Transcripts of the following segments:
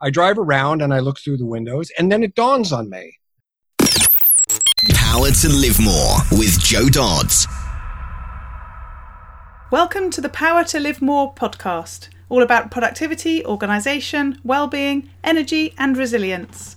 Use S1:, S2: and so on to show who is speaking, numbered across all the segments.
S1: I drive around and I look through the windows, and then it dawns on me.
S2: Power to Live More with Joe Dodds.
S3: Welcome to the Power to Live More podcast, all about productivity, organisation, well-being, energy, and resilience.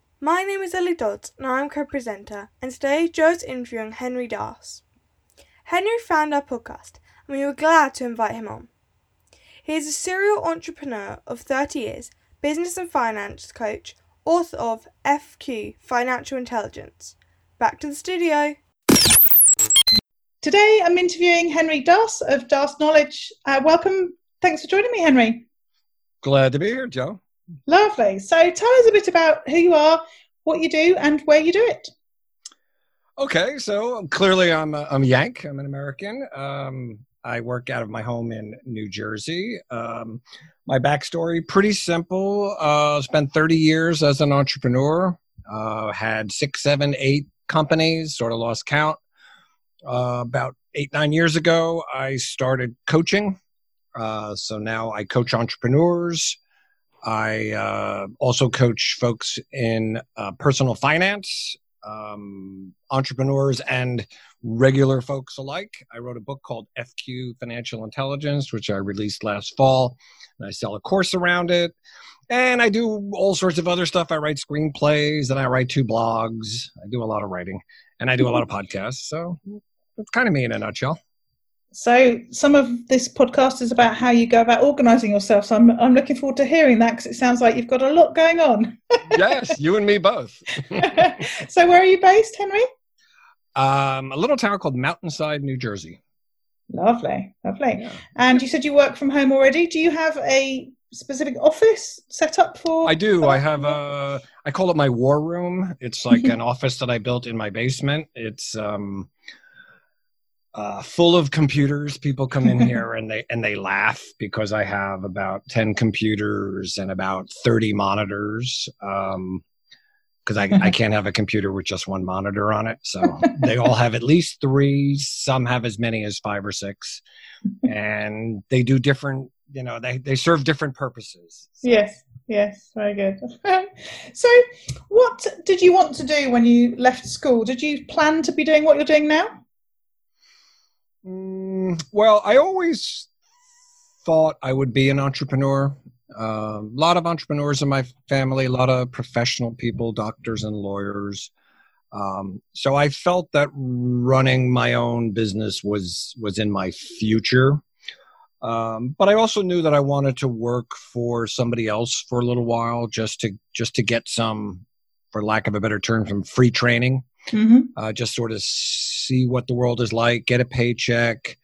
S4: My name is Ellie Dodds and I'm co-presenter and today Joe's interviewing Henry Das. Henry found our podcast and we were glad to invite him on. He is a serial entrepreneur of 30 years, business and finance coach, author of FQ Financial Intelligence. Back to the studio.
S3: Today I'm interviewing Henry Das of Das Knowledge. Uh, welcome. Thanks for joining me, Henry.
S1: Glad to be here, Joe.
S3: Lovely. So tell us a bit about who you are, what you do, and where you do it.
S1: Okay, so clearly I'm a, I'm a Yank. I'm an American. Um, I work out of my home in New Jersey. Um, my backstory pretty simple. Uh, spent 30 years as an entrepreneur. Uh, had six, seven, eight companies. Sort of lost count. Uh, about eight, nine years ago, I started coaching. Uh, so now I coach entrepreneurs. I uh, also coach folks in uh, personal finance, um, entrepreneurs, and regular folks alike. I wrote a book called FQ Financial Intelligence, which I released last fall. And I sell a course around it. And I do all sorts of other stuff. I write screenplays and I write two blogs. I do a lot of writing and I do a lot of podcasts. So that's kind of me in a nutshell.
S3: So some of this podcast is about how you go about organising yourself. So I'm I'm looking forward to hearing that because it sounds like you've got a lot going on.
S1: yes, you and me both.
S3: so where are you based, Henry?
S1: Um, a little town called Mountainside, New Jersey.
S3: Lovely, lovely. Yeah. And you said you work from home already. Do you have a specific office set up for?
S1: I do. I have a. I call it my war room. It's like an office that I built in my basement. It's um uh, full of computers. People come in here and they and they laugh because I have about ten computers and about thirty monitors. Um, because I, I can't have a computer with just one monitor on it. So they all have at least three. Some have as many as five or six, and they do different. You know, they they serve different purposes.
S3: So. Yes. Yes, very good. so, what did you want to do when you left school? Did you plan to be doing what you're doing now?
S1: Mm, well, I always thought I would be an entrepreneur. A lot of entrepreneurs in my family, a lot of professional people, doctors and lawyers. Um, so I felt that running my own business was was in my future. Um, but I also knew that I wanted to work for somebody else for a little while, just to just to get some, for lack of a better term, some free training mm-hmm. uh, just sort of see what the world is like, get a paycheck,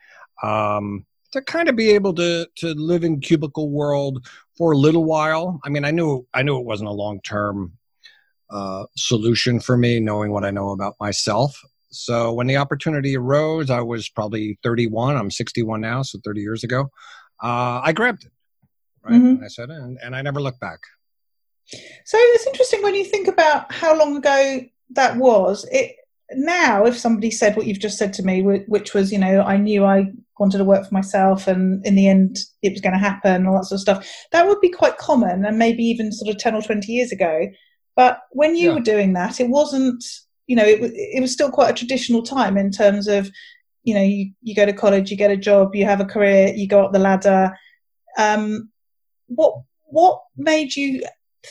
S1: um, to kind of be able to to live in cubicle world for a little while. I mean, I knew I knew it wasn't a long term uh, solution for me, knowing what I know about myself. So when the opportunity arose, I was probably 31. I'm 61 now, so 30 years ago. Uh, I grabbed it, right? Mm-hmm. And I said, and, and I never looked back.
S3: So it's interesting when you think about how long ago that was it now if somebody said what you've just said to me which was you know i knew i wanted to work for myself and in the end it was going to happen all that sort of stuff that would be quite common and maybe even sort of 10 or 20 years ago but when you yeah. were doing that it wasn't you know it, it was still quite a traditional time in terms of you know you, you go to college you get a job you have a career you go up the ladder um, what what made you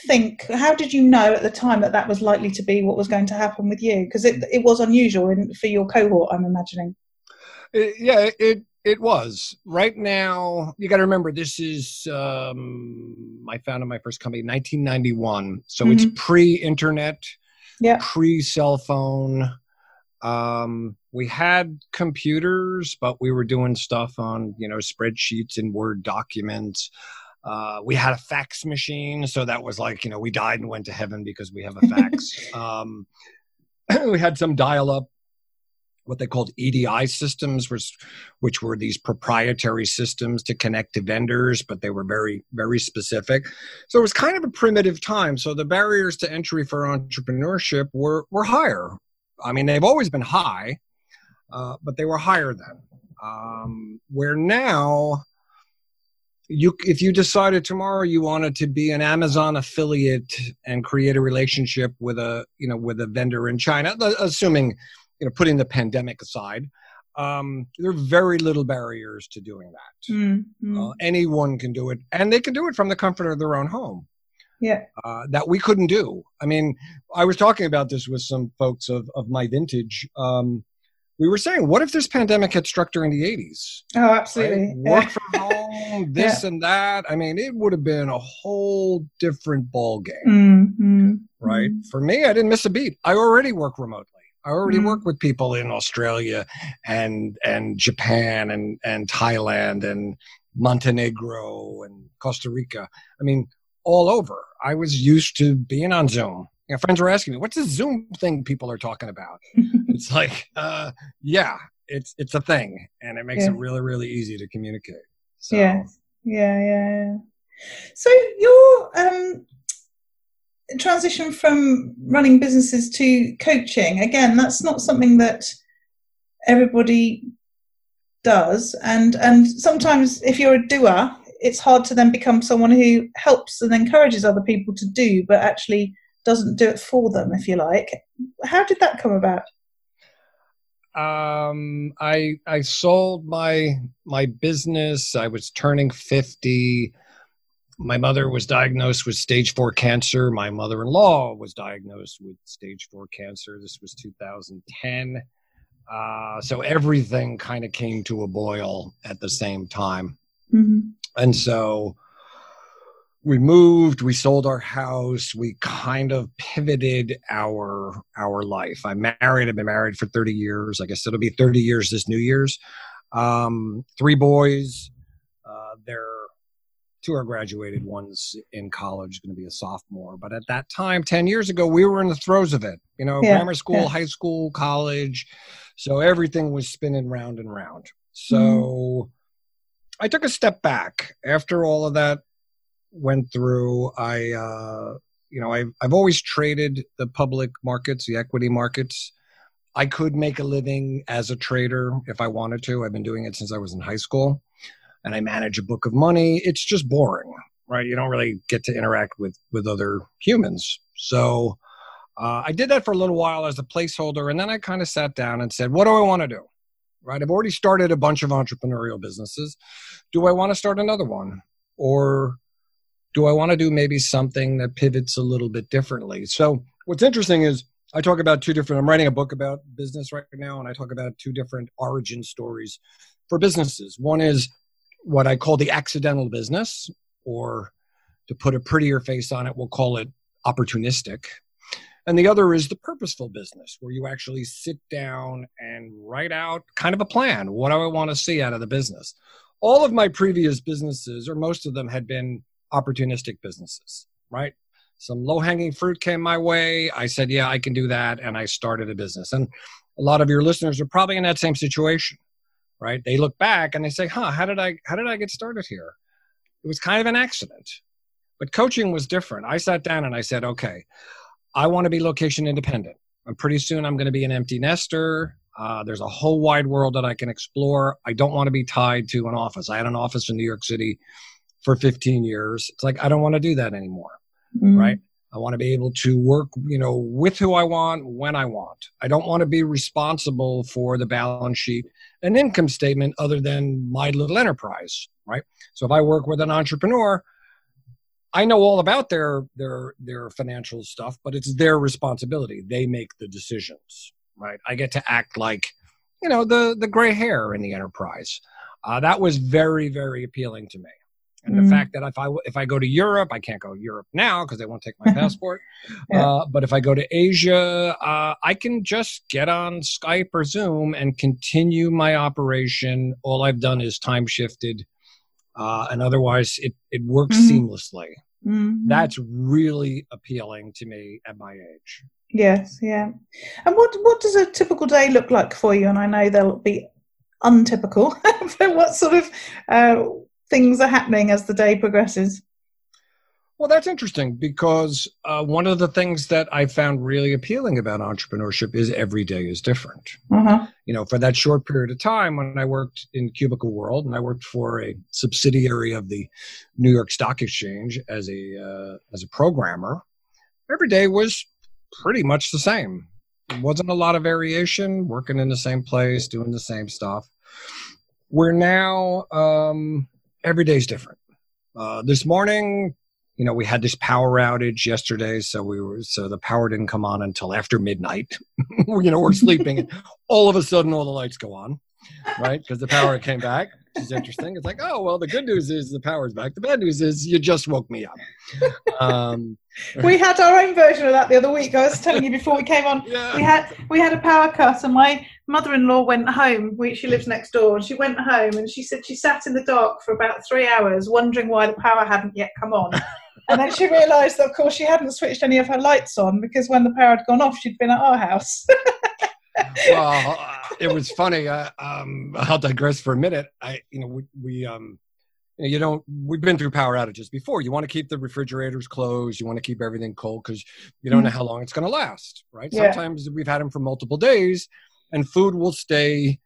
S3: think how did you know at the time that that was likely to be what was going to happen with you? Because it, it was unusual in, for your cohort i'm imagining.
S1: It, yeah it it was. Right now you got to remember this is um, i founded my first company in 1991 so mm-hmm. it's pre-internet
S3: yeah.
S1: pre-cell phone. Um, we had computers, but we were doing stuff on you know spreadsheets and Word documents. Uh, we had a fax machine, so that was like you know we died and went to heaven because we have a fax. um, we had some dial-up what they called EDI systems, which, which were these proprietary systems to connect to vendors, but they were very, very specific. So it was kind of a primitive time. So the barriers to entry for entrepreneurship were, were higher. I mean, they've always been high, uh, but they were higher then. Um, where now, you if you decided tomorrow you wanted to be an Amazon affiliate and create a relationship with a you know with a vendor in China, assuming you know, putting the pandemic aside, um, there are very little barriers to doing that. Mm-hmm. Uh, anyone can do it, and they can do it from the comfort of their own home.
S3: Yeah,
S1: uh, that we couldn't do. I mean, I was talking about this with some folks of of my vintage. Um, we were saying, what if this pandemic had struck during the '80s?
S3: Oh, absolutely.
S1: Right? Work from home, this yeah. and that. I mean, it would have been a whole different ball game, mm-hmm. right? Mm-hmm. For me, I didn't miss a beat. I already work remotely. I already mm-hmm. work with people in Australia and and Japan and and Thailand and Montenegro and Costa Rica. I mean, all over. I was used to being on Zoom. You know, friends were asking me, "What's this Zoom thing people are talking about?" it's like, uh, yeah, it's it's a thing, and it makes yeah. it really really easy to communicate.
S3: So. Yeah, yeah, yeah. So your um, transition from running businesses to coaching again that's not something that everybody does and and sometimes if you're a doer it's hard to then become someone who helps and encourages other people to do but actually doesn't do it for them if you like how did that come about
S1: um i i sold my my business i was turning 50 my mother was diagnosed with stage four cancer. My mother in law was diagnosed with stage four cancer. This was 2010. Uh, so everything kind of came to a boil at the same time. Mm-hmm. And so we moved, we sold our house, we kind of pivoted our our life. I'm married, I've been married for 30 years. I guess it'll be 30 years this New Year's. Um, three boys. Uh, they're two are graduated one's in college going to be a sophomore but at that time 10 years ago we were in the throes of it you know yeah, grammar school yeah. high school college so everything was spinning round and round so mm. i took a step back after all of that went through i uh you know I've, I've always traded the public markets the equity markets i could make a living as a trader if i wanted to i've been doing it since i was in high school and I manage a book of money, it's just boring, right? You don't really get to interact with with other humans. So uh, I did that for a little while as a placeholder, and then I kind of sat down and said, "What do I want to do?" Right? I've already started a bunch of entrepreneurial businesses. Do I want to start another one, or do I want to do maybe something that pivots a little bit differently? So what's interesting is I talk about two different. I'm writing a book about business right now, and I talk about two different origin stories for businesses. One is what I call the accidental business, or to put a prettier face on it, we'll call it opportunistic. And the other is the purposeful business, where you actually sit down and write out kind of a plan. What do I want to see out of the business? All of my previous businesses, or most of them, had been opportunistic businesses, right? Some low hanging fruit came my way. I said, yeah, I can do that. And I started a business. And a lot of your listeners are probably in that same situation right? They look back and they say, "Huh, how did I how did I get started here?" It was kind of an accident. But coaching was different. I sat down and I said, "Okay, I want to be location independent. And pretty soon I'm going to be an empty nester. Uh, there's a whole wide world that I can explore. I don't want to be tied to an office. I had an office in New York City for 15 years. It's like I don't want to do that anymore, mm-hmm. right? I want to be able to work, you know, with who I want when I want. I don't want to be responsible for the balance sheet and income statement other than my little enterprise, right? So if I work with an entrepreneur, I know all about their their their financial stuff, but it's their responsibility. They make the decisions, right? I get to act like, you know, the the gray hair in the enterprise. Uh, that was very very appealing to me, And the
S3: Mm.
S1: fact that if I if I go to Europe, I can't go to Europe now because they won't take my passport.
S3: Yeah.
S1: uh, but if I go to Asia, uh, I can just get on Skype or Zoom and continue my operation. All I've done is time shifted, uh, and otherwise it it works
S3: Mhm.
S1: seamlessly.
S3: Mhm.
S1: That's really appealing to me at my age.
S3: Yes, yeah. And what what does a typical day look like for you? And I know there'll be untypical, but what sort of uh, things are happening as the day progresses?
S1: Well, that's interesting because uh, one of the things that I found really appealing about entrepreneurship is every day is different.
S3: Uh-huh.
S1: You know, for that short period of time when I worked in Cubicle World and I worked for a subsidiary of the New York Stock Exchange as a uh, as a programmer, every day was pretty much the same. It wasn't a lot of variation. Working in the same place, doing the same stuff. We're now um, every day's different. Uh, this morning, you know, we had this power outage yesterday, so we were so the power didn't come on until after midnight. you know, we're sleeping, and all of a sudden, all the lights go on, right? Because the power came back. Which is interesting. It's like, oh well, the good news is the power's back. The bad news is you just woke me up. Um,
S3: We had our own version of that the other week. I was telling you before we came on. We had we had a power cut, and my mother-in-law went home. We, she lives next door, and she went home, and she said she sat in the dark for about three hours, wondering why the power hadn't yet come on. And then she realised that, of course, she hadn't switched any of her lights on because when the power had gone off, she'd been at our house.
S1: well, it was funny. Uh, um, I'll digress for a minute. I, you know, we, we um, you don't. We've been through power outages before. You want to keep the refrigerators closed. You want to keep everything cold because you don't know how long it's going to last, right?
S3: Yeah.
S1: Sometimes we've had them for multiple days, and food will stay.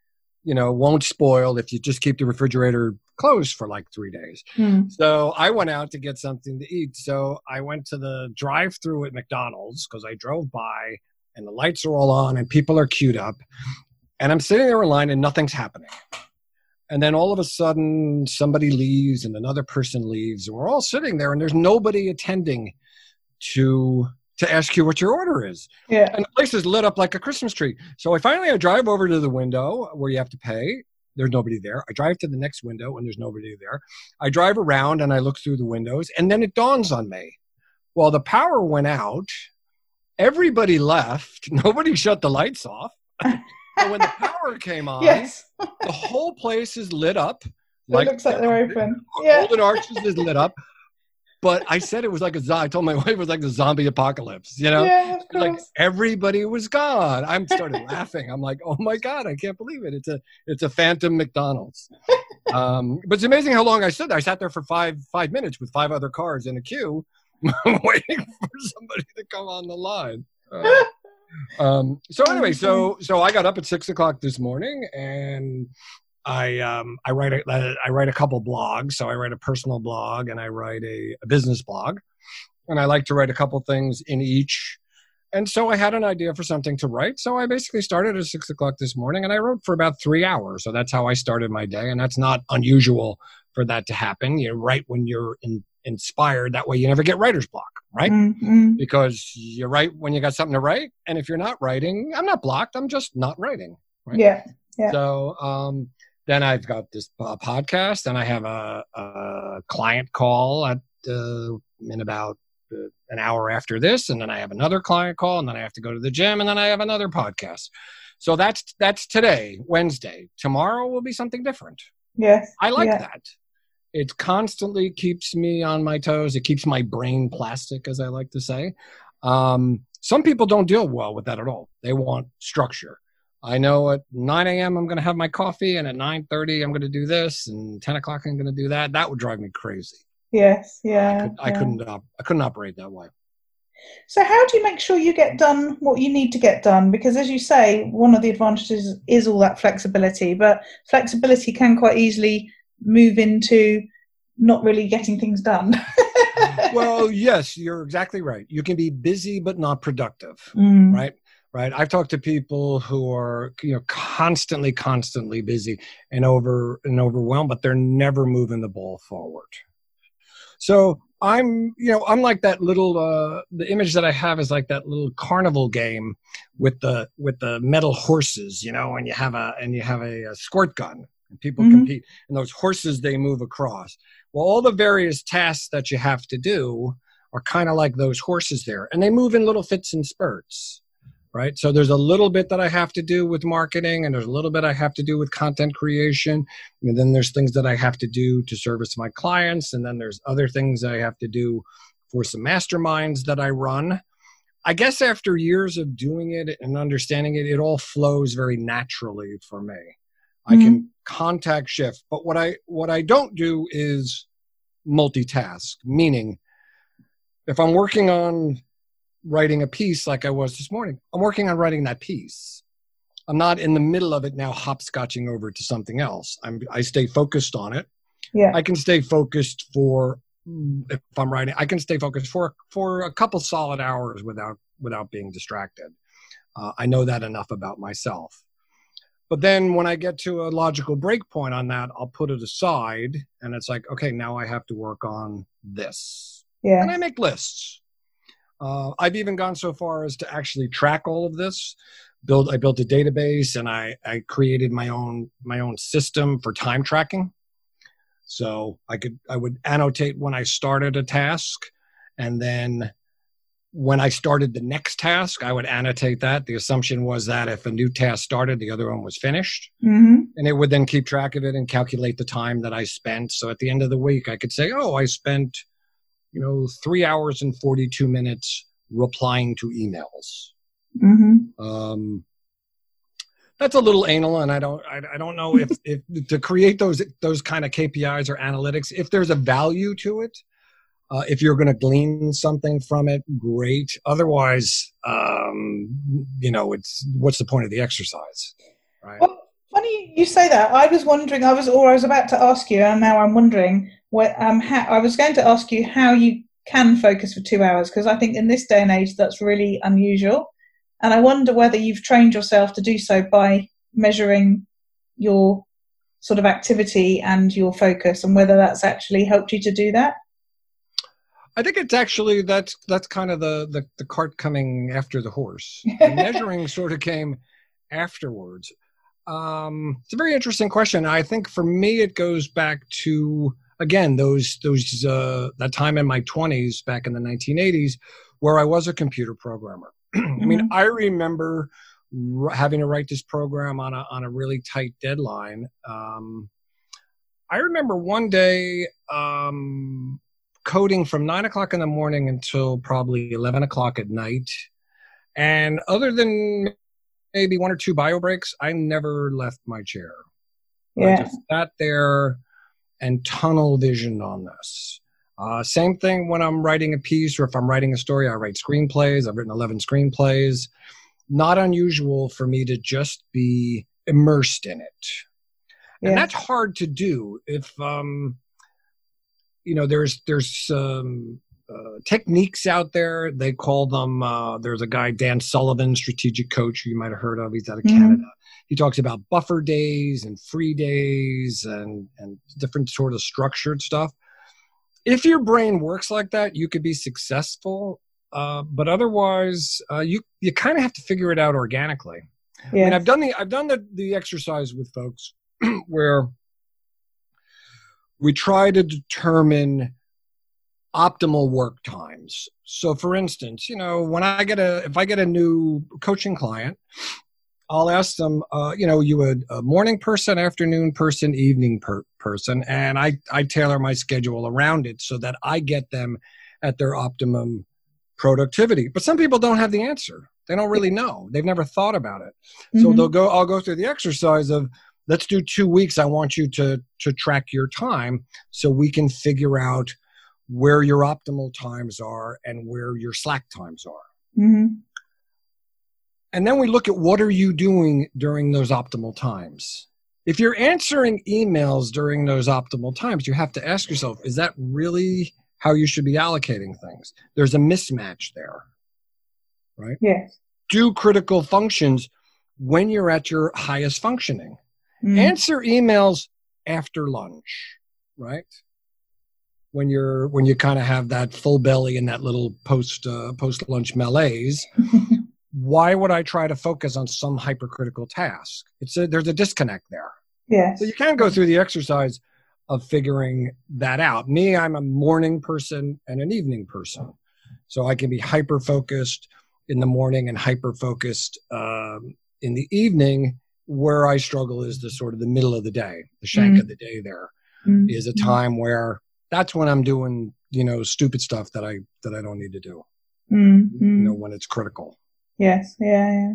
S1: You know, won't spoil if you just keep the refrigerator closed for like three days.
S3: Hmm.
S1: So I went out to get something to eat. So I went to the drive through at McDonald's because I drove by and the lights are all on and people are queued up. And I'm sitting there in line and nothing's happening. And then all of a sudden somebody leaves and another person leaves and we're all sitting there and there's nobody attending to to ask you what your order is
S3: Yeah.
S1: and the place is lit up like a Christmas tree. So I finally I drive over to the window where you have to pay. There's nobody there. I drive to the next window and there's nobody there. I drive around and I look through the windows and then it dawns on me. Well, the power went out. Everybody left. Nobody shut the lights off. when the power came on,
S3: Yes.
S1: the whole place is lit up.
S3: it looks like they're open.
S1: Golden
S3: Yeah.
S1: Arches is lit up. But I said it was like a zo- I told my wife it was like the zombie apocalypse, you know?
S3: Yeah, of
S1: like everybody was gone. I'm started laughing. I'm like, oh my god, I can't believe it. It's a it's a phantom McDonald's. Um, but it's amazing how long I stood there. I sat there for five five minutes with five other cars in a queue, waiting for somebody to come on the line. Uh, um, so anyway, so so I got up at six o'clock this morning and. I um, I write a I write a couple blogs. So I write a personal blog and I write a, a business blog, and I like to write a couple things in each and so I had an idea for something to write. So I basically started at six o'clock this morning and I wrote for about three hours. So that's how I started my day. And that's not unusual for that to happen. You write when you're in, inspired. That way you never get writer's block, right?
S3: Mm, mm.
S1: Because you write when you got something to write. And if you're not writing, I'm not blocked. I'm just not writing. Right.
S3: Yeah. Yeah.
S1: So um, then I've got this uh, podcast and I have a, a client call at uh, in about uh, an hour after this, and then I have another client call, and then I have to go to the gym, and then I have another podcast. So that's that's today, Wednesday. Tomorrow will be something different.
S3: Yes.
S1: I like
S3: Yeah.
S1: that. It constantly keeps me on my toes. It keeps my brain plastic, as I like to say. Um, some people don't deal well with that at all. They want structure. I know at 9 a.m. I'm going to have my coffee, and at 9:30 I'm going to do this, and 10 o'clock I'm going to do that. That would drive me crazy.
S3: Yes.
S1: I,
S3: Yeah.
S1: could, I
S3: yeah.
S1: couldn't. Op- I couldn't operate that way.
S3: So, how do you make sure you get done what you need to get done? Because, as you say, one of the advantages is all that flexibility, but flexibility can quite easily move into not really getting things done.
S1: well, yes, you're exactly right. You can be busy but not productive,
S3: Mm,
S1: right? Right. I've talked to people who are, you know, constantly, constantly busy and over and overwhelmed, but they're never moving the ball forward. So I'm, you know, I'm like that little. Uh, the image that I have is like that little carnival game with the with the metal horses, you know, and you have a and you have a, a squirt gun and people
S3: Mhm.
S1: compete and those horses they move across. Well all the various tasks that you have to do are kind of like those horses there and they move in little fits and spurts right? So there's a little bit that i have to do with marketing and there's a little bit i have to do with content creation and then there's things that i have to do to service my clients and then there's other things i have to do for some masterminds that i run. I guess after years of doing it and understanding it it all flows very naturally for me i can context shift. But what i what i don't do is multitask meaning if i'm working on writing a piece like i was this morning i'm working on writing that piece. I'm not in the middle of it now hopscotching over to something else. I'm i stay focused on it.
S3: Yeah.
S1: i can stay focused for if i'm writing i can stay focused for for a couple solid hours without without being distracted. Uh, i know that enough about myself but then when i get to a logical break point on that i'll put it aside and it's like okay now i have to work on this
S3: Yeah.
S1: and I make lists. Uh, I've even gone so far as to actually track all of this. Build I built a database and I, I created my own my own system for time tracking. So I could I would annotate when I started a task, and then when I started the next task, I would annotate that. The assumption was that if a new task started, the other one was finished
S3: hmm
S1: and it would then keep track of it and calculate the time that I spent. So at the end of the week, I could say, "Oh, I spent, you know, three hours and forty-two minutes replying to emails."
S3: hmm
S1: Um, that's a little anal, and I don't, I, I don't know if, if to create those those kind of KPIs or analytics, if there's a value to it. Uh, if you're going to glean something from it, great. Otherwise, um, you know, it's what's the point of the exercise, right?
S3: Well, funny you say that. I was wondering. I was, or I was about to ask you, and now I'm wondering. What, um, how, I was going to ask you how you can focus for two hours because I think in this day and age that's really unusual, and I wonder whether you've trained yourself to do so by measuring your sort of activity and your focus, and whether that's actually helped you to do that.
S1: I think it's actually that's that's kind of the the, the cart coming after the horse. The measuring sort of came afterwards. Um, it's a very interesting question. I think for me, it goes back to again those those uh, that time in my twenties back in the 1980s where I was a computer programmer. I mean,
S3: Mhm.
S1: I remember r- having to write this program on a on a really tight deadline. Um, I remember one day um, coding from nine o'clock in the morning until probably eleven o'clock at night, and other than maybe one or two bio breaks, I never left my chair. I
S3: Yeah.
S1: just sat there and tunnel visioned on this. Uh, same thing when I'm writing a piece or if I'm writing a story, I write screenplays. I've written 11 screenplays. Not unusual for me to just be immersed in it. And that's hard to do if, um, you know, there's, there's, um, uh, techniques out there. They call them, uh, there's a guy, Dan Sullivan, strategic coach, who you might have heard of. He's out of
S3: Mhm.
S1: Canada he talks about buffer days and free days and and different sort of structured stuff if your brain works like that you could be successful uh, but otherwise uh, you you kind of have to figure it out organically I mean, I've done the I've done the the exercise with folks where we try to determine optimal work times. So, for instance, you know, when I get a if I get a new coaching client, I'll ask them, uh, you know, you a, a morning person, afternoon person, evening per- person, and I I tailor my schedule around it so that I get them at their optimum productivity. But some people don't have the answer. They don't really know. They've never thought about it. So
S3: Mhm.
S1: they'll go. I'll go through the exercise of let's do two weeks. I want you to to track your time so we can figure out where your optimal times are and where your slack times are.
S3: Mhm.
S1: And then we look at what are you doing during those optimal times. If you're answering emails during those optimal times, you have to ask yourself, is that really how you should be allocating things? There's a mismatch there. Right?
S3: Yes.
S1: Do critical functions when you're at your highest functioning.
S3: Mm.
S1: answer emails after lunch right when you're when you kind of have that full belly and that little post uh, post lunch malaise why would i try to focus on some hypercritical task it's a there's a disconnect there
S3: Yes.
S1: So you can go through the exercise of figuring that out. Me, I'm a morning person and an evening person. So I can be hyper focused in the morning and hyper focused um, in the evening. Where I struggle is the sort of the middle of the day, the shank
S3: Mm.
S1: of the day. There
S3: Mm.
S1: is a time where that's when I'm doing, you know, stupid stuff that I that I don't need to do.
S3: Mm,
S1: You
S3: mm.
S1: know, when it's critical.
S3: Yes, yeah, yeah.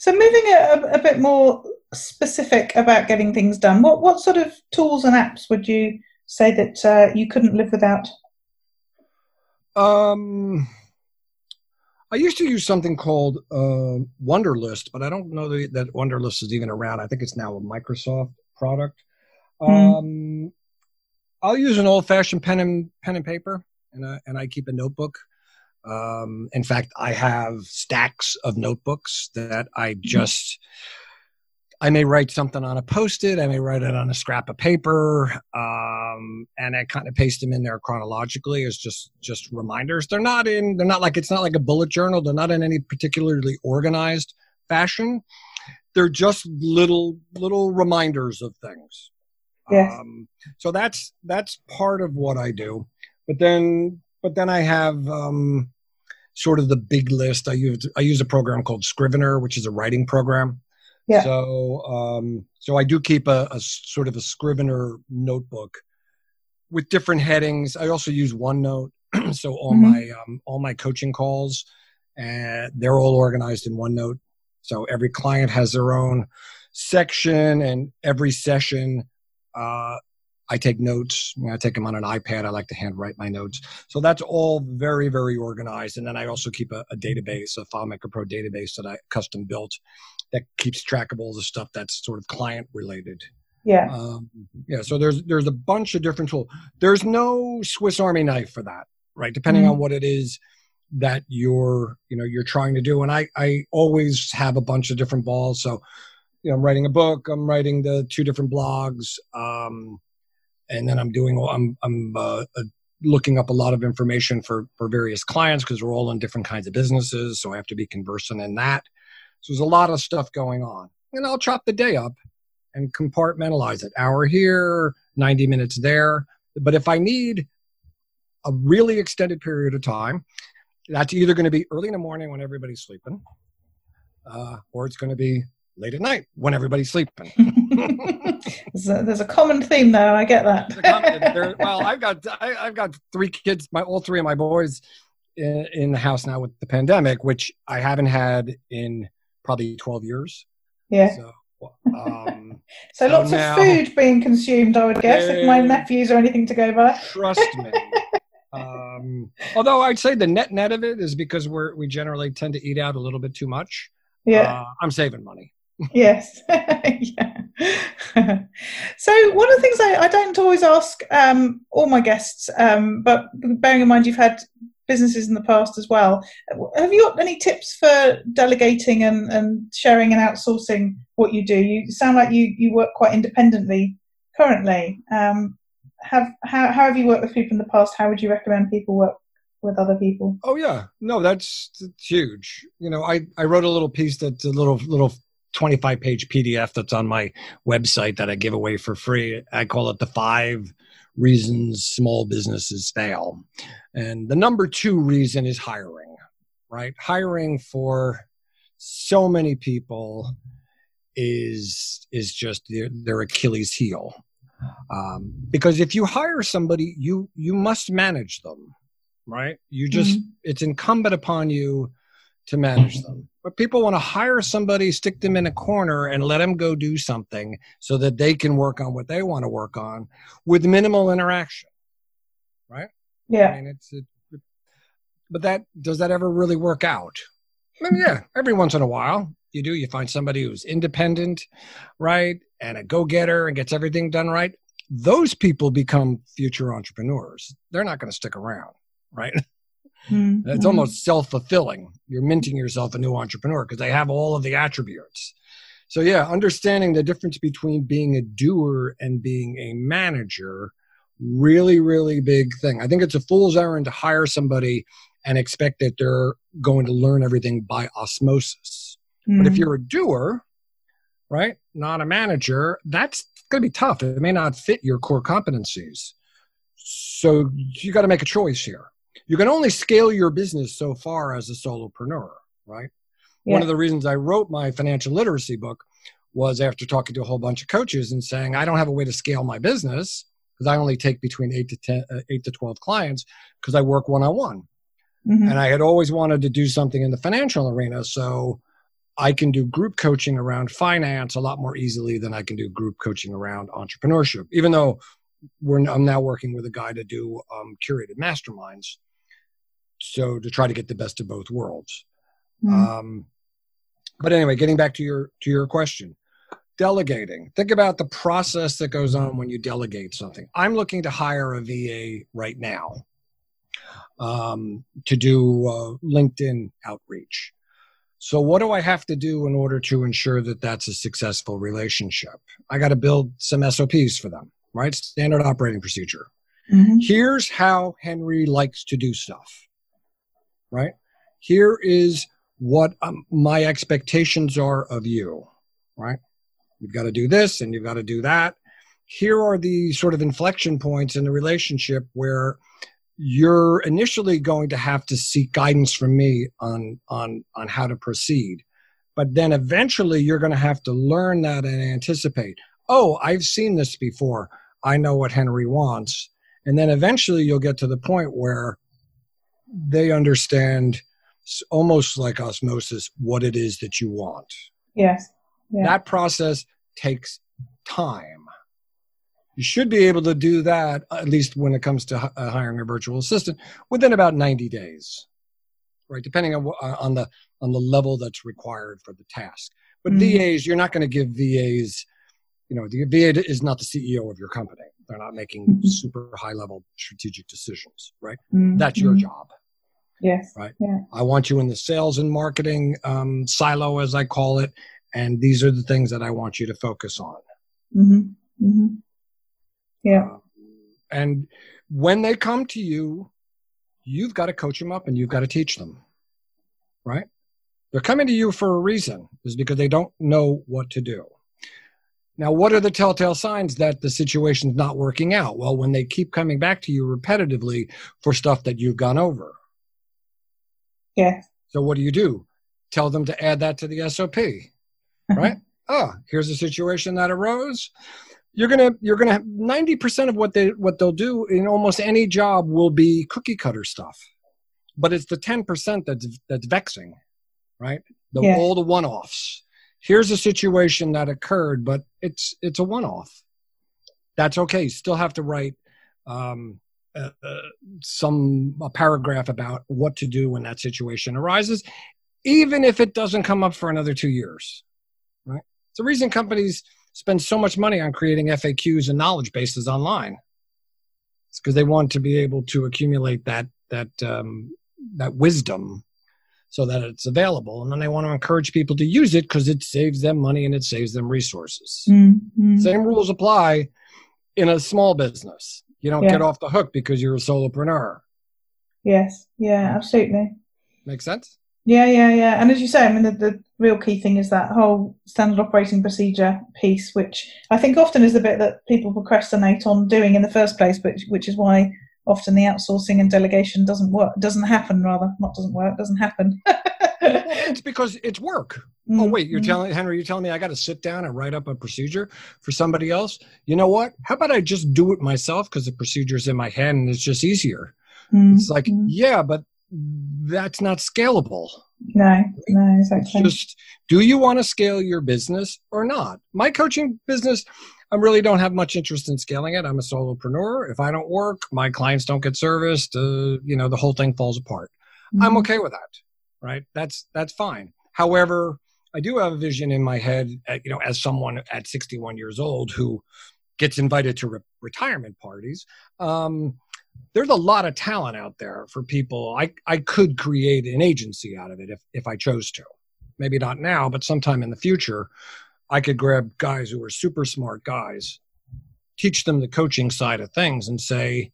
S3: So moving a, a bit more specific about getting things done, what what sort of tools and apps would you say that uh, you couldn't live without?
S1: Um, I used to use something called uh, Wunderlist, but I don't know that, that Wunderlist is even around. I think it's now a Microsoft product.
S3: Hmm.
S1: Um, I'll use an old-fashioned pen and pen and paper, and I, and I keep a notebook. Um, in fact, I have stacks of notebooks that I just. I may write something on a post-it. I may write it on a scrap of paper, um, and I kind of paste them in there chronologically as just just reminders. They're not in. They're not like it's not like a bullet journal. They're not in any particularly organized fashion. They're just little little reminders of things.
S3: Yes.
S1: Um, so that's that's part of what I do. But then but then I have um, sort of the big list. I use I use a program called Scrivener, which is a writing program.
S3: Yeah.
S1: So um, so I do keep a, a sort of a Scrivener notebook with different headings. I also use OneNote. so all
S3: Mhm.
S1: my um, all my coaching calls, and they're all organized in OneNote. So every client has their own section, and every session, uh, I take notes. I take them on an iPad. I like to handwrite my notes. So that's all very, very organized. And then I also keep a, a database, a FileMaker Pro database that I custom built that keeps track of all the stuff that's sort of client related.
S3: Yeah,
S1: Um, yeah, so there's there's a bunch of different tools. There's no Swiss Army knife for that, right? Depending
S3: Mhm.
S1: on what it is that you're you know you're trying to do. And I I always have a bunch of different balls. So you know, I'm writing a book. I'm writing the two different blogs, um, and then I'm doing I'm I'm uh, uh, looking up a lot of information for for various clients because we're all in different kinds of businesses. So I have to be conversant in that. So there's a lot of stuff going on, and I'll chop the day up and compartmentalize it. Hour here, 90 minutes there. But if I need a really extended period of time, that's either going to be early in the morning when everybody's sleeping, uh, or it's going to be late at night when everybody's sleeping.
S3: there's, a, there's a common theme there. I get that.
S1: there- well, I've got I, I've got three kids. My all three of my boys in, in the house now with the pandemic, which I haven't had in probably 12 years.
S3: yeah.
S1: So, um,
S3: So
S1: so
S3: lots
S1: now-
S3: of food being consumed, I would guess, if my nephews are anything to go by.
S1: trust me. Um, although I'd say the net net of it is because we're we generally tend to eat out a little bit too much.
S3: Yeah.
S1: Uh, I'm saving money.
S3: Yes. yeah. so one of the things I, I don't always ask um, all my guests, um, but bearing in mind you've had businesses in the past as well, have you got any tips for delegating and, and sharing and outsourcing what you do? You sound like you, you work quite independently currently. Um, have how, how have you worked with people in the past? How would you recommend people work with other people?
S1: Oh yeah, no, that's, that's huge. You know, I I wrote a little piece that's a little little 25 page PDF that's on my website that I give away for free. I call it the five reasons small businesses fail, and the number two reason is hiring. Right, hiring for so many people is is just their, their Achilles heel. Um, because if you hire somebody, you you must manage them, right? You just it's incumbent upon you to manage them. But people want to hire somebody, stick them in a corner, and let them go do something so that they can work on what they want to work on with minimal interaction. Right?
S3: Yeah.
S1: mean, it's it, but that does that ever really work out? I mean, yeah, every once in a while you do. You find somebody who's independent, right, and a go-getter and gets everything done right. Those people become future entrepreneurs. They're not going to stick around, right?
S3: Mm,
S1: It's almost self-fulfilling. You're minting yourself a new entrepreneur because they have all of the attributes. So yeah, understanding the difference between being a doer and being a manager, really, really big thing. I think it's a fool's errand to hire somebody and expect that they're going to learn everything by osmosis. But if
S3: Mm.
S1: you're a doer, right, not a manager, that's going to be tough. It may not fit your core competencies. So you got to make a choice here. You can only scale your business so far as a solopreneur, right? Yeah. One of the reasons I wrote my financial literacy book was after talking to a whole bunch of coaches and saying, I don't have a way to scale my business because I only take between eight to 10, uh, eight to 12 clients because I work one on one. And I had always wanted to do something in the financial arena. So I can do group coaching around finance a lot more easily than I can do group coaching around entrepreneurship, even though we're, I'm now working with a guy to do um, curated masterminds. So to try to get the best of both worlds. Mm. Um, but anyway, getting back to your to your question, delegating. Think about the process that goes on when you delegate something. I'm looking to hire a VA right now um, to do uh, LinkedIn outreach. So, what do I have to do in order to ensure that that's a successful relationship? I got to build some SOPs for them, right? Standard operating procedure. Mm-hmm. Here's how Henry likes to do stuff, right? Here is what um, my expectations are of you, right? You've got to do this and you've got to do that. Here are the sort of inflection points in the relationship where you're initially going to have to seek guidance from me on on on how to proceed but then eventually you're going to have to learn that and anticipate oh i've seen this before i know what henry wants and then eventually you'll get to the point where they understand almost like osmosis what it is that you want
S3: yes
S1: yeah. that process takes time you should be able to do that, at least when it comes to uh, hiring a virtual assistant, within about 90 days, right? Depending on, uh, on, the, on the level that's required for the task. But mm-hmm. VAs, you're not going to give VAs, you know, the VA is not the CEO of your company. They're not making mm-hmm. super high level strategic decisions, right? Mm-hmm. That's your job.
S3: Yes.
S1: Right.
S3: Yeah.
S1: I want you in the sales and marketing um, silo, as I call it, and these are the things that I want you to focus on.
S3: Mm-hmm. Mm-hmm. Yeah. Um,
S1: and when they come to you, you've got to coach them up and you've got to teach them, right? They're coming to you for a reason, is because they don't know what to do. Now, what are the telltale signs that the situation's not working out? Well, when they keep coming back to you repetitively for stuff that you've gone over.
S3: Yeah.
S1: So what do you do? Tell them to add that to the SOP, uh-huh. right? oh, here's a situation that arose you're gonna you're gonna 90% of what they what they'll do in almost any job will be cookie cutter stuff but it's the 10% that's that's vexing right the yeah. all the one-offs here's a situation that occurred but it's it's a one-off. That's okay. You still have to write um, uh, uh, some a paragraph about what to do when that situation arises even if it doesn't come up for another two years right? It's the reason companies spend so much money on creating FAQs and knowledge bases online. It's because they want to be able to accumulate that that um, that wisdom so that it's available, and then they want to encourage people to use it because it saves them money and it saves them resources. Mm-hmm. Same rules apply in a small business. You don't yeah. get off the hook because you're a solopreneur.
S3: Yes. Yeah. Absolutely.
S1: Make sense?
S3: Yeah, yeah, yeah. And as you say, I mean, the, the real key thing is that whole standard operating procedure piece, which I think often is the bit that people procrastinate on doing in the first place, but which is why often the outsourcing and delegation doesn't work, doesn't happen. Rather, not doesn't work, doesn't happen.
S1: it's because it's work. Mm-hmm. Oh wait, you're mm-hmm. telling Henry, you're telling me I got to sit down and write up a procedure for somebody else. You know what? How about I just do it myself because the procedure's in my head and it's just easier. Mm-hmm. It's like, yeah, but that's not scalable.
S3: No, no, exactly.
S1: Just do you want to scale your business or not? My coaching business, I really don't have much interest in scaling it. I'm a solopreneur. If I don't work, my clients don't get serviced. Uh, you know, the whole thing falls apart. Mm-hmm. I'm okay with that, right? That's that's fine. However, I do have a vision in my head, at, you know, as someone at 61 years old who gets invited to re- retirement parties. Um, there's a lot of talent out there for people. I, I could create an agency out of it if, if I chose to. Maybe not now, but sometime in the future, I could grab guys who are super smart guys, teach them the coaching side of things, and say,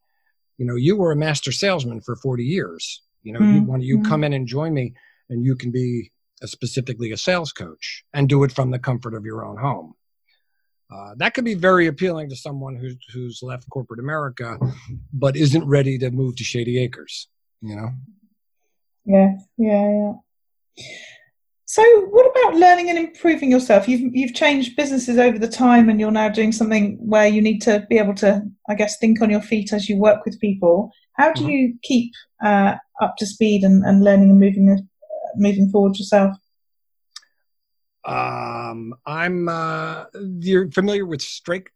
S1: you know, you were a master salesman for 40 years. You know, mm-hmm. you, when you mm-hmm. come in and join me, and you can be a, specifically a sales coach and do it from the comfort of your own home. Uh, that could be very appealing to someone who's who's left corporate America, but isn't ready to move to Shady Acres. You know.
S3: Yeah, yeah, yeah. So, what about learning and improving yourself? You've you've changed businesses over the time, and you're now doing something where you need to be able to, I guess, think on your feet as you work with people. How do mm-hmm. you keep uh, up to speed and, and learning and moving uh, moving forward yourself?
S1: Um, I'm. Uh, you're familiar with strength.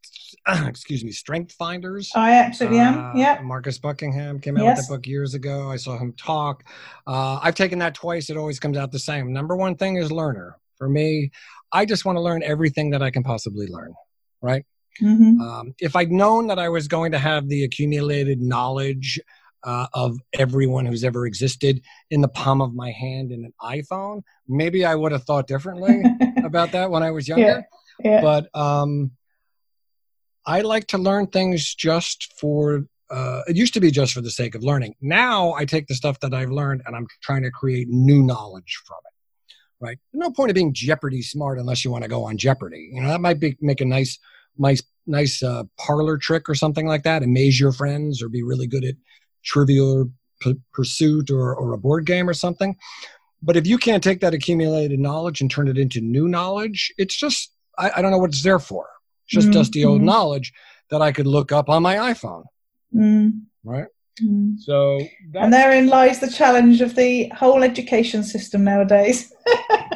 S1: excuse me, Strength Finders.
S3: I absolutely am. Uh, yeah.
S1: Marcus Buckingham came out yes. with that book years ago. I saw him talk. Uh, I've taken that twice. It always comes out the same. Number one thing is learner. For me, I just want to learn everything that I can possibly learn. Right. Mm-hmm. Um, if I'd known that I was going to have the accumulated knowledge uh, of everyone who's ever existed in the palm of my hand in an iPhone, maybe I would have thought differently about that when I was younger. Yeah, yeah. But um, I like to learn things just for. Uh, it used to be just for the sake of learning. Now I take the stuff that I've learned and I'm trying to create new knowledge from it. Right? No point of being Jeopardy smart unless you want to go on Jeopardy. You know that might be make a nice, nice, nice uh, parlor trick or something like that. Amaze your friends or be really good at trivial p- pursuit or, or a board game or something. But if you can't take that accumulated knowledge and turn it into new knowledge, it's just, I, I don't know what it's there for. It's just mm-hmm. dusty old knowledge that I could look up on my iPhone. Mm. Right? Mm. So,
S3: and therein lies the challenge of the whole education system nowadays.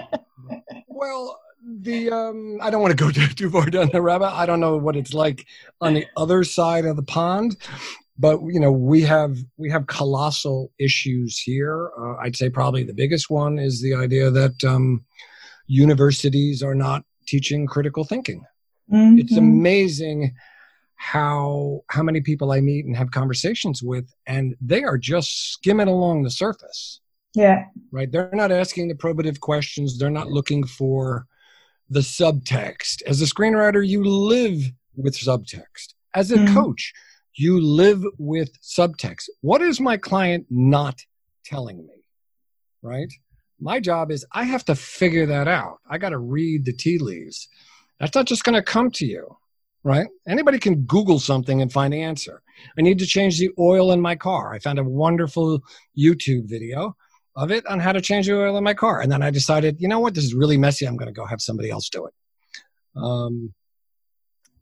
S1: well, the um, I don't want to go too, too far down the rabbit. I don't know what it's like on the other side of the pond, but you know we have we have colossal issues here. Uh, i'd say probably the biggest one is the idea that um, universities are not teaching critical thinking. Mm-hmm. it's amazing how how many people i meet and have conversations with and they are just skimming along the surface.
S3: Yeah.
S1: Right? They're not asking the probative questions. They're not looking for the subtext. As a screenwriter you live with subtext. As a mm-hmm. coach you live with subtext. What is my client not telling me? Right? My job is I have to figure that out. I got to read the tea leaves. That's not just going to come to you, right? Anybody can Google something and find the answer. I need to change the oil in my car. I found a wonderful YouTube video of it on how to change the oil in my car. And then I decided, you know what, this is really messy. I'm going to go have somebody else do it. Um,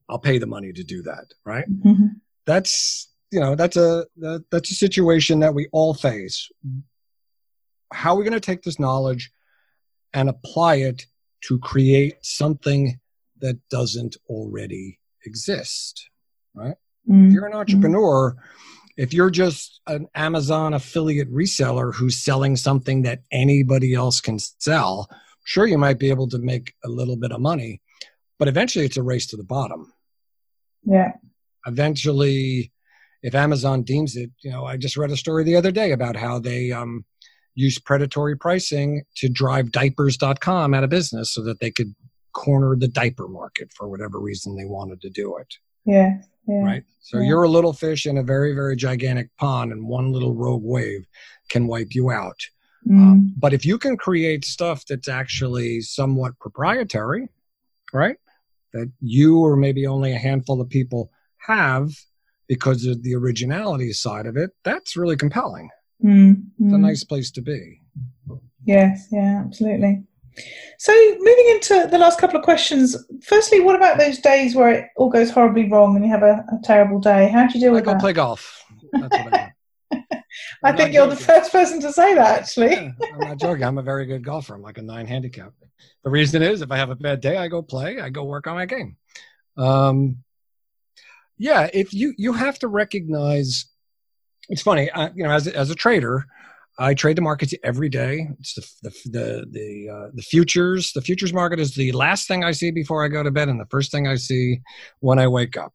S1: I'll pay the money to do that, right? Mm-hmm that's you know that's a that, that's a situation that we all face. How are we going to take this knowledge and apply it to create something that doesn't already exist right? Mm-hmm. if you're an entrepreneur if you're just an amazon affiliate reseller who's selling something that anybody else can sell sure you might be able to make a little bit of money but eventually it's a race to the bottom.
S3: Yeah
S1: eventually, if Amazon deems it, you know, I just read a story the other day about how they um, use predatory pricing to drive diapers.com out of business so that they could corner the diaper market for whatever reason they wanted to do it.
S3: Yeah. yeah
S1: right. So
S3: yeah.
S1: you're a little fish in a very, very gigantic pond, and one little rogue wave can wipe you out. Mm. Um, but if you can create stuff that's actually somewhat proprietary, right? That you or maybe only a handful of people have because of the originality side of it, that's really compelling. Mm, It's a nice place to be.
S3: Yes, yeah, absolutely. So, moving into the last couple of questions. Firstly, what about those days where it all goes horribly wrong and you have a, a terrible day? How do you deal with
S1: I
S3: go that?
S1: play golf. I,
S3: I think you're joking. the first person to say that, actually.
S1: yeah, I'm not joking. I'm a very good golfer. I'm like a nine handicap. The reason is, if I have a bad day, I go play. I go work on my game. Um, yeah if you you have to recognize it's funny you know as, as a trader i trade the markets every day. It's the the the the, uh, the futures the futures market is the last thing i see before i go to bed and the first thing i see when i wake up.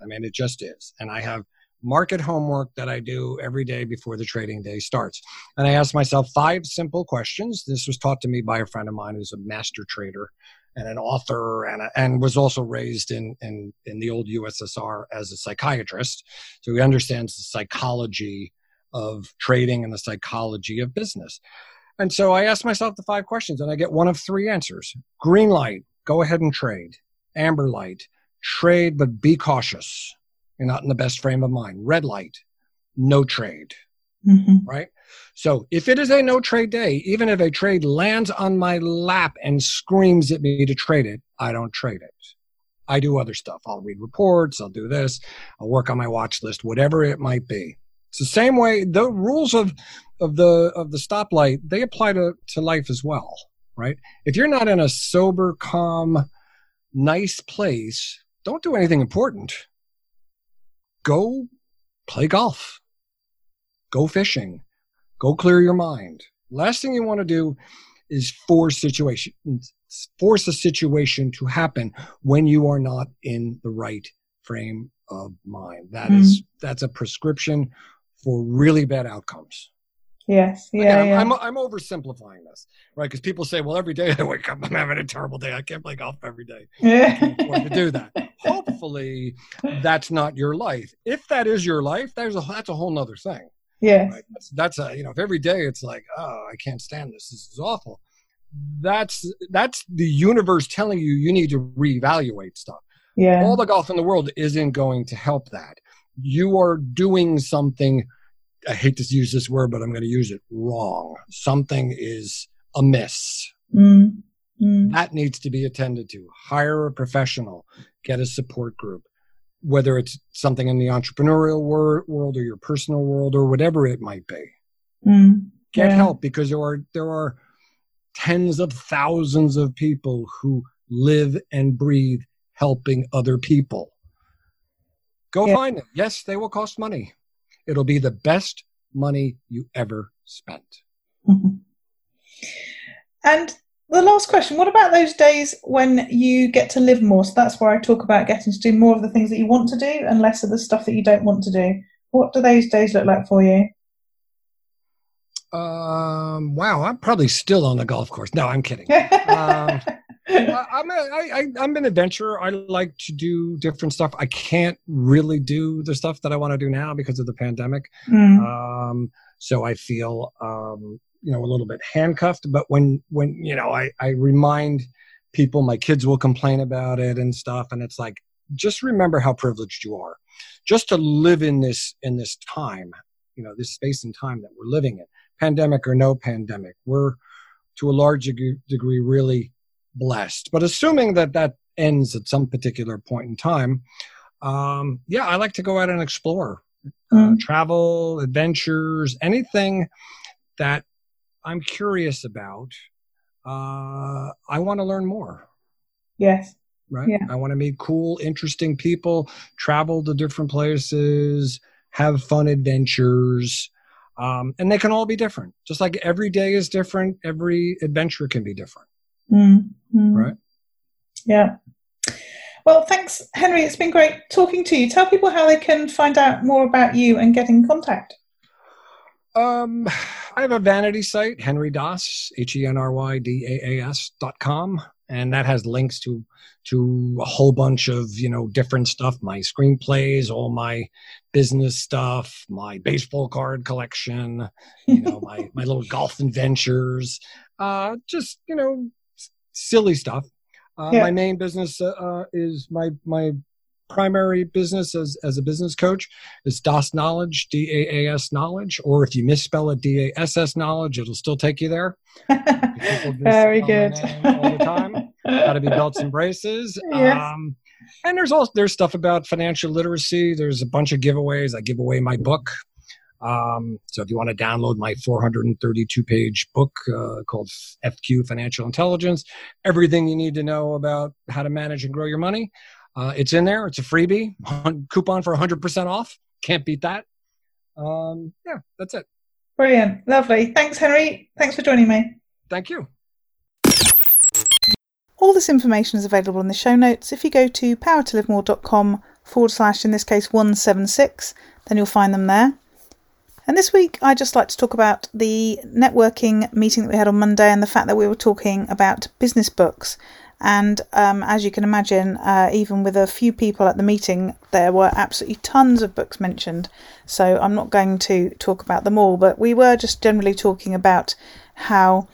S1: I mean it just is. And i have market homework that i do every day before the trading day starts. And i ask myself five simple questions. This was taught to me by a friend of mine who's a master trader and an author and, a, and was also raised in, in, in the old USSR as a psychiatrist. So he understands the psychology of trading and the psychology of business. And so I asked myself the five questions and I get one of three answers. Green light, go ahead and trade. Amber light, trade, but be cautious. You're not in the best frame of mind. Red light, no trade,
S3: hmm
S1: right? So if it is a no trade day, even if a trade lands on my lap and screams at me to trade it, I don't trade it. I do other stuff. I'll read reports, I'll do this, I'll work on my watch list, whatever it might be. It's the same way the rules of of the of the stoplight, they apply to, to life as well, right? If you're not in a sober, calm, nice place, don't do anything important. Go play golf. Go fishing. Go clear your mind. Last thing you want to do is force situation force a situation to happen when you are not in the right frame of mind. That mm-hmm. is that's a prescription for really bad outcomes.
S3: Yes. Yeah.
S1: Again, I'm,
S3: yeah.
S1: I'm, I'm oversimplifying this, right? Because people say, well, every day I wake up, I'm having a terrible day. I can't play golf every day.
S3: Yeah.
S1: I can't afford to do that. Hopefully, that's not your life. If that is your life, there's a that's a whole nother thing.
S3: Yes.
S1: Right? That's, that's a you know, if every day it's like, oh, I can't stand this. This is awful. That's that's the universe telling you you need to reevaluate stuff.
S3: Yeah.
S1: All the golf in the world isn't going to help that. You are doing something. I hate to use this word, but I'm going to use it wrong. Something is amiss.
S3: Mm. Mm.
S1: That needs to be attended to. Hire a professional, get a support group, whether it's something in the entrepreneurial wor- world or your personal world or whatever it might be.
S3: Mm.
S1: Get
S3: Yeah.
S1: help because there are there are tens of thousands of people who live and breathe helping other people. Go
S3: Yeah.
S1: find them. Yes, they will cost money. It'll be the best money you ever spent.
S3: And the last question what about those days when you get to live more? So that's where I talk about getting to do more of the things that you want to do and less of the stuff that you don't want to do. What do those days look like for you?
S1: Um, wow, I'm probably still on the golf course. No, I'm kidding. Um, I'm a, I, I, I'm an adventurer. I like to do different stuff. I can't really do the stuff that I want to do now because of the pandemic.
S3: Mm.
S1: Um, so I feel, um, you know, a little bit handcuffed. But when, when you know, I, I remind people, my kids will complain about it and stuff, and it's like, just remember how privileged you are, just to live in this in this time, you know, this space and time that we're living in, pandemic or no pandemic. We're to a large degree really blessed. But assuming that that ends at some particular point in time, um, yeah, I like to go out and explore, uh,
S3: Mm.
S1: travel, adventures, anything that I'm curious about. Uh, I want to learn more.
S3: yes.
S1: Right.
S3: Yeah.
S1: I want to meet cool, interesting people, travel to different places, have fun adventures. Um, and they can all be different. Just like every day is different, every adventure can be different.
S3: Mm. Mm.
S1: Right.
S3: Yeah. Well, thanks, Henry. It's been great talking to you. Tell people how they can find out more about you and get in contact.
S1: Um, I have a vanity site, Henry Daas, H E N R Y D A A S dot com, and that has links to to a whole bunch of you know different stuff, my screenplays, all my business stuff, my baseball card collection, you know, my my little golf adventures, uh, just you know, silly stuff. Uh,
S3: Yeah.
S1: My main business uh, uh, is my my primary business as as a business coach is Daas Knowledge, D A A S Knowledge, or if you misspell it, D A S S Knowledge, it'll still take you there.
S3: Very good.
S1: all the time. Got to be belts and braces.
S3: Yes.
S1: Um, and there's also there's stuff about financial literacy. There's a bunch of giveaways. I give away my book. Um, so if you want to download my 432 page book uh, called FQ Financial Intelligence, everything you need to know about how to manage and grow your money, uh, it's in there. It's a freebie, coupon for 100% off. Can't beat that. Um, yeah, that's it.
S3: Brilliant. Lovely. Thanks, Henry. Thanks for joining me.
S1: Thank you.
S3: All this information is available in the show notes. If you go to powertolivemore.com forward slash, in this case, 176, then you'll find them there. And this week, I'd just like to talk about the networking meeting that we had on Monday and the fact that we were talking about business books. And um, as you can imagine, uh, even with a few people at the meeting, there were absolutely tons of books mentioned. So I'm not going to talk about them all, but we were just generally talking about how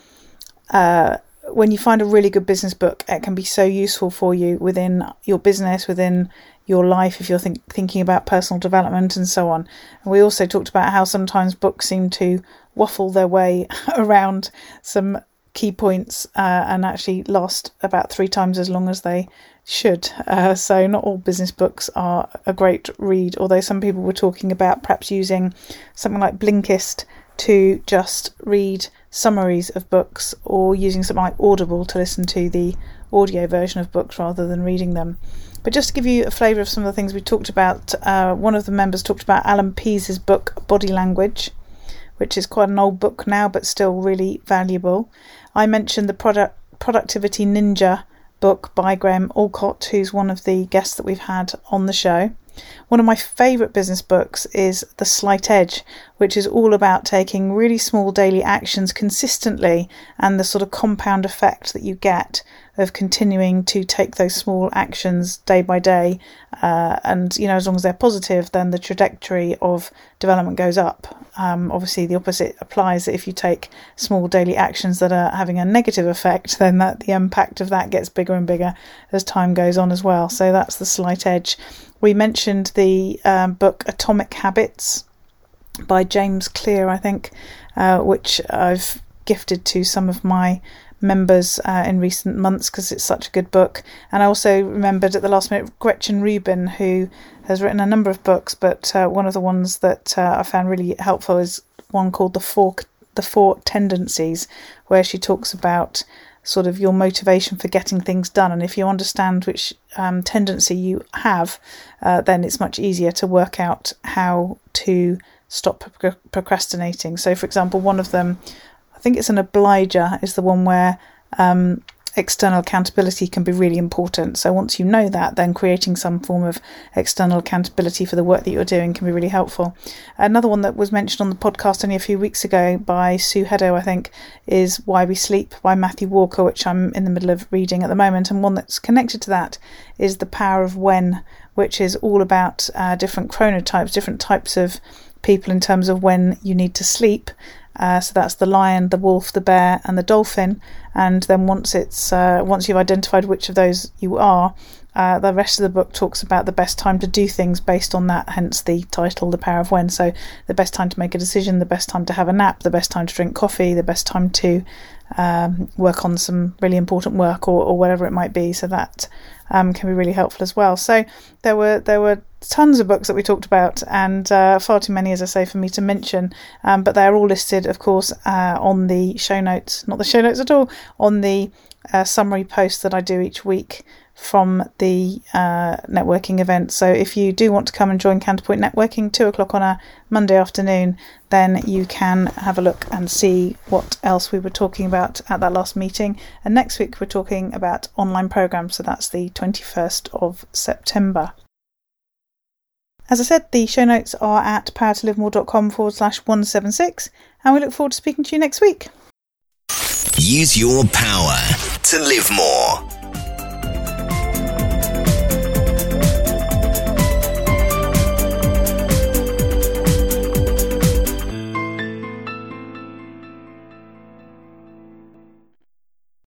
S3: uh, when you find a really good business book, it can be so useful for you within your business, within your life, if you're think, thinking about personal development and so on. And we also talked about how sometimes books seem to waffle their way around some key points uh, and actually last about three times as long as they should. Uh, so, not all business books are a great read, although some people were talking about perhaps using something like Blinkist to just read summaries of books or using something like Audible to listen to the audio version of books rather than reading them. But just to give you a flavour of some of the things we talked about, uh, one of the members talked about Alan Pease's book Body Language, which is quite an old book now but still really valuable. I mentioned the product Productivity Ninja book by Graham Allcott, who's one of the guests that we've had on the show. One of my favourite business books is The Slight Edge, which is all about taking really small daily actions consistently and the sort of compound effect that you get of continuing to take those small actions day by day. Uh, and, you know, as long as they're positive, then the trajectory of development goes up. Um, obviously, the opposite applies if you take small daily actions that are having a negative effect, then that the impact of that gets bigger and bigger as time goes on as well. So that's the slight edge. We mentioned the um, book Atomic Habits by James Clear, I think, uh, which I've gifted to some of my members uh, in recent months because it's such a good book. And I also remembered at the last minute Gretchen Rubin, who has written a number of books, but uh, one of the ones that uh, I found really helpful is one called the Four the Four Tendencies, where she talks about sort of your motivation for getting things done. And if you understand which um, tendency you have, uh, then it's much easier to work out how to stop procrastinating. So, for example, one of them I think it's an obliger is the one where um, external accountability can be really important. So once you know that, then creating some form of external accountability for the work that you're doing can be really helpful. Another one that was mentioned on the podcast only a few weeks ago by Sue Heddo, I think, is Why We Sleep by Matthew Walker, which I'm in the middle of reading at the moment. And one that's connected to that is The Power of When, which is all about uh, different chronotypes, different types of people in terms of when you need to sleep uh, so that's the lion, the wolf, the bear, and the dolphin. And then once it's uh, once you've identified which of those you are, uh, the rest of the book talks about the best time to do things based on that. Hence the title, "The Power of When." So the best time to make a decision, the best time to have a nap, the best time to drink coffee, the best time to um, work on some really important work or, or whatever it might be. So that um, can be really helpful as well. So there were there were tons of books that we talked about, and uh, far too many, as I say, for me to mention. Um, but they're all listed, of course, uh, on the show notes, not the show notes at all, on the uh, summary post that I do each week from the uh, networking event. So if you do want to come and join Counterpoint Networking, two o'clock on a Monday afternoon, then you can have a look and see what else we were talking about at that last meeting. And next week we're talking about online programs, so that's the 21st of September. As I said, the show notes are at powertolivemore.com forward slash 176, and we look forward to speaking to you next week.
S2: Use your power to live more.